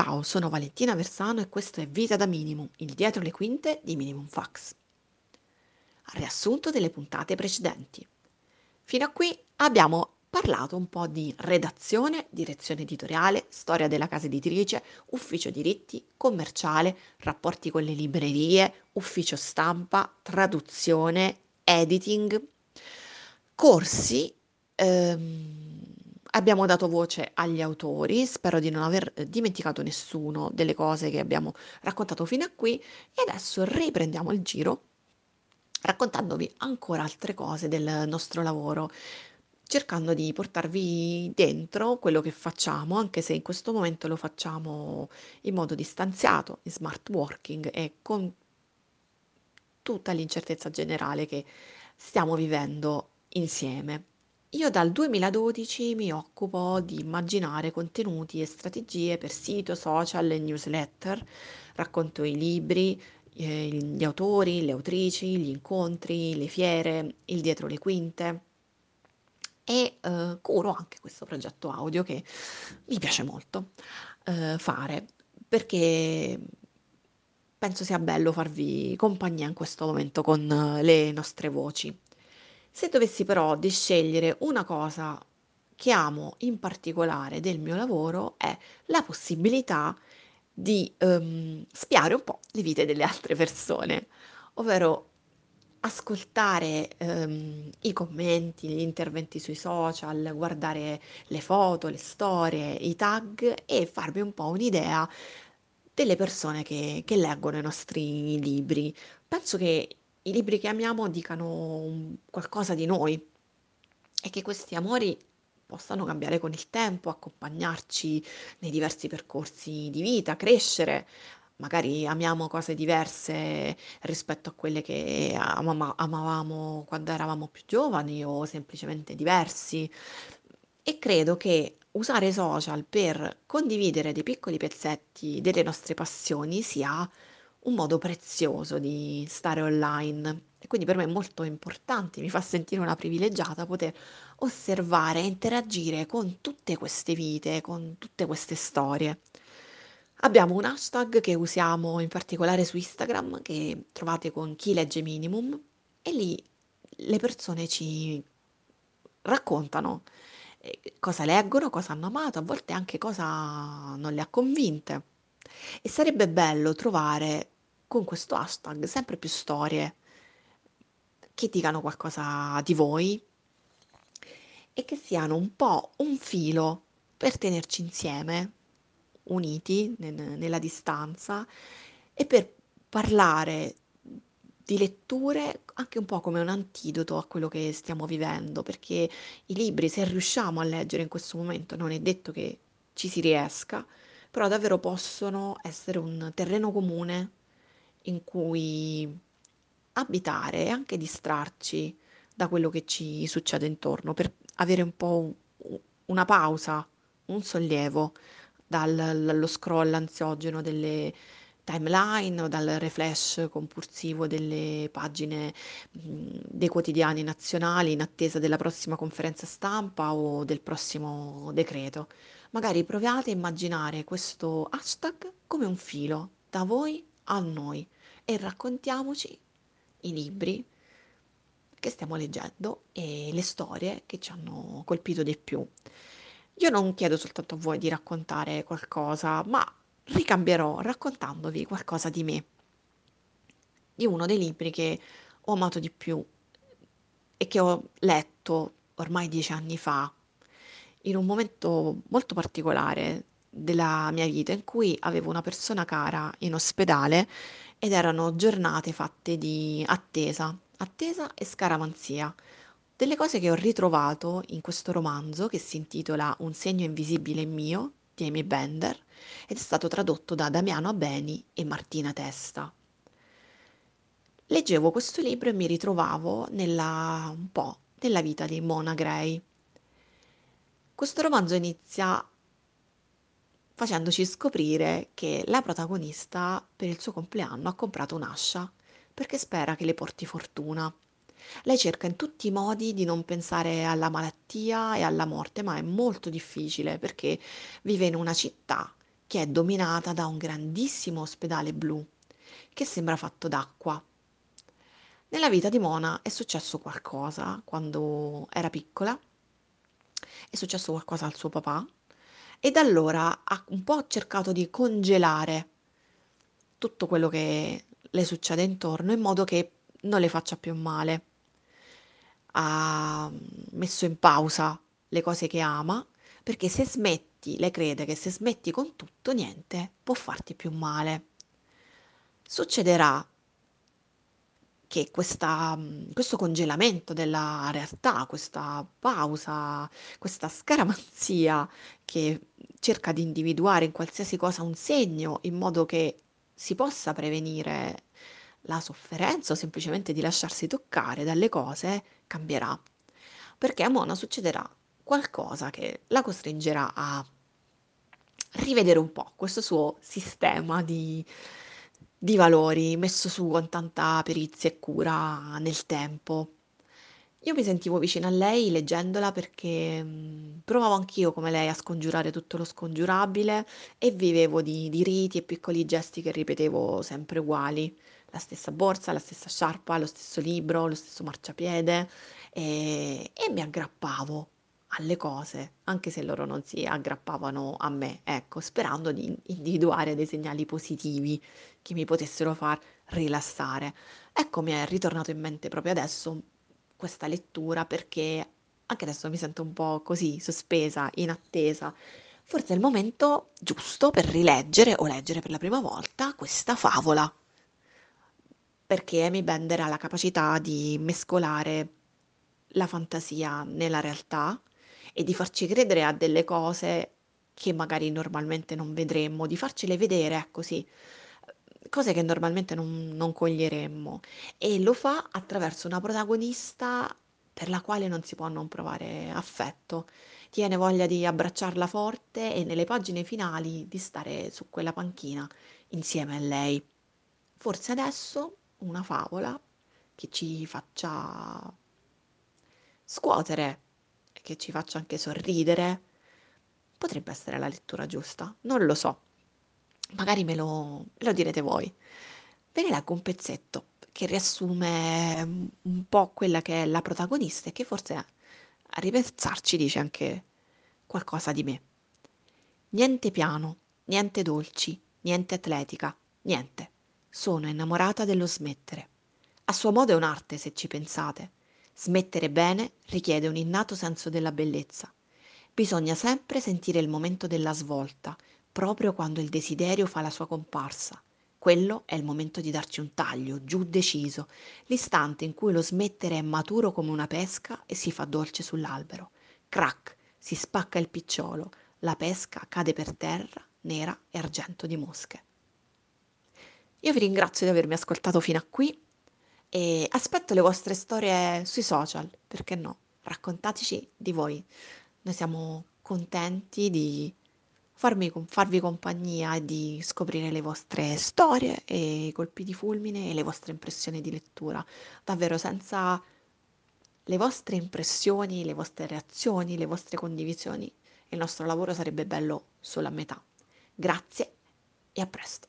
Ciao, sono Valentina Versano e questo è Vita da Minimum, il dietro le quinte di Minimum Fax. Riassunto delle puntate precedenti. Fino a qui abbiamo parlato un po' di redazione, direzione editoriale, storia della casa editrice, ufficio diritti, commerciale, rapporti con le librerie, ufficio stampa, traduzione, editing, corsi. Ehm, Abbiamo dato voce agli autori, spero di non aver eh, dimenticato nessuno delle cose che abbiamo raccontato fino a qui e adesso riprendiamo il giro raccontandovi ancora altre cose del nostro lavoro, cercando di portarvi dentro quello che facciamo, anche se in questo momento lo facciamo in modo distanziato, in smart working e con tutta l'incertezza generale che stiamo vivendo insieme. Io dal 2012 mi occupo di immaginare contenuti e strategie per sito, social e newsletter, racconto i libri, eh, gli autori, le autrici, gli incontri, le fiere, il dietro le quinte e eh, curo anche questo progetto audio che mi piace molto eh, fare perché penso sia bello farvi compagnia in questo momento con eh, le nostre voci. Se dovessi però di scegliere una cosa che amo in particolare del mio lavoro è la possibilità di ehm, spiare un po' le vite delle altre persone, ovvero ascoltare ehm, i commenti, gli interventi sui social, guardare le foto, le storie, i tag e farmi un po' un'idea delle persone che, che leggono i nostri libri. Penso che i libri che amiamo dicano qualcosa di noi e che questi amori possano cambiare con il tempo, accompagnarci nei diversi percorsi di vita, crescere. Magari amiamo cose diverse rispetto a quelle che amavamo quando eravamo più giovani o semplicemente diversi. E credo che usare i social per condividere dei piccoli pezzetti delle nostre passioni sia un modo prezioso di stare online e quindi per me è molto importante, mi fa sentire una privilegiata poter osservare e interagire con tutte queste vite, con tutte queste storie. Abbiamo un hashtag che usiamo in particolare su Instagram che trovate con chi legge minimum e lì le persone ci raccontano eh, cosa leggono, cosa hanno amato, a volte anche cosa non le ha convinte. E sarebbe bello trovare con questo hashtag sempre più storie che dicano qualcosa di voi e che siano un po' un filo per tenerci insieme, uniti nella distanza e per parlare di letture anche un po' come un antidoto a quello che stiamo vivendo, perché i libri, se riusciamo a leggere in questo momento, non è detto che ci si riesca, però davvero possono essere un terreno comune in cui abitare e anche distrarci da quello che ci succede intorno, per avere un po' un- una pausa, un sollievo dallo scroll ansiogeno delle timeline o dal refresh compulsivo delle pagine dei quotidiani nazionali in attesa della prossima conferenza stampa o del prossimo decreto. Magari provate a immaginare questo hashtag come un filo da voi a noi e raccontiamoci i libri che stiamo leggendo e le storie che ci hanno colpito di più. Io non chiedo soltanto a voi di raccontare qualcosa, ma ricambierò raccontandovi qualcosa di me, di uno dei libri che ho amato di più e che ho letto ormai dieci anni fa, in un momento molto particolare della mia vita in cui avevo una persona cara in ospedale ed erano giornate fatte di attesa, attesa e scaramanzia. Delle cose che ho ritrovato in questo romanzo che si intitola Un segno invisibile mio di Amy Bender ed è stato tradotto da Damiano Abeni e Martina Testa. Leggevo questo libro e mi ritrovavo nella, un po' nella vita di Mona Gray. Questo romanzo inizia facendoci scoprire che la protagonista per il suo compleanno ha comprato un'ascia perché spera che le porti fortuna. Lei cerca in tutti i modi di non pensare alla malattia e alla morte, ma è molto difficile perché vive in una città che è dominata da un grandissimo ospedale blu che sembra fatto d'acqua. Nella vita di Mona è successo qualcosa quando era piccola, è successo qualcosa al suo papà e da allora ha un po' cercato di congelare tutto quello che le succede intorno in modo che non le faccia più male. Ha messo in pausa le cose che ama perché se smetti, lei crede che se smetti con tutto, niente può farti più male. Succederà che questa, mhmm, questo congelamento della realtà, questa pausa, questa scaramanzia che cerca di individuare in qualsiasi cosa un segno in modo che si possa prevenire la sofferenza o semplicemente di lasciarsi toccare dalle cose, cambierà. Perché a Mona succederà qualcosa che la costringerà a rivedere un po' questo suo sistema di di valori messo su con tanta perizia e cura nel tempo. Io mi sentivo vicina a lei leggendola perché mh, provavo anch'io come lei a scongiurare tutto lo scongiurabile e vivevo di, di riti e piccoli gesti che ripetevo sempre uguali. La stessa borsa, la stessa sciarpa, lo stesso libro, lo stesso marciapiede e, e mi aggrappavo alle cose, anche se loro non si aggrappavano a me, ecco, sperando di individuare dei segnali positivi che mi potessero far rilassare. Ecco, mi è ritornato in mente proprio adesso questa lettura perché anche adesso mi sento un po' così, sospesa, in attesa. Forse è il momento giusto per rileggere o leggere per la prima volta questa favola, perché Amy Bender ha la capacità di mescolare la fantasia nella realtà e di farci credere a delle cose che magari normalmente non vedremmo, di farcele vedere, ecco sì, cose che normalmente non, non coglieremmo. E lo fa attraverso una protagonista per la quale non si può non provare affetto. Tiene voglia di abbracciarla forte e nelle pagine finali di stare su quella panchina insieme a lei. Forse adesso una favola che ci faccia scuotere che ci faccia anche sorridere potrebbe essere la lettura giusta. Non lo so. Magari me lo, lo direte voi. Ve ne leggo un pezzetto che riassume un po' quella che è la protagonista e che forse a ripensarci dice anche qualcosa di me. Niente piano, niente dolci, niente atletica, niente. Sono innamorata dello smettere. A suo modo è un'arte, se ci pensate. Smettere bene richiede un innato senso della bellezza. Bisogna sempre sentire il momento della svolta, proprio quando il desiderio fa la sua comparsa. Quello è il momento di darci un taglio, giù deciso, l'istante in cui lo smettere è maturo come una pesca e si fa dolce sull'albero. Crac, si spacca il picciolo, la pesca cade per terra, nera e argento di mosche. Io vi ringrazio di avermi ascoltato fino a qui e aspetto le vostre storie sui social, perché no? Raccontateci di voi. Noi siamo contenti di farmi, farvi compagnia e di scoprire le vostre storie e i colpi di fulmine e le vostre impressioni di lettura. Davvero, senza le vostre impressioni, le vostre reazioni, le vostre condivisioni, il nostro lavoro sarebbe bello solo a metà. Grazie e a presto.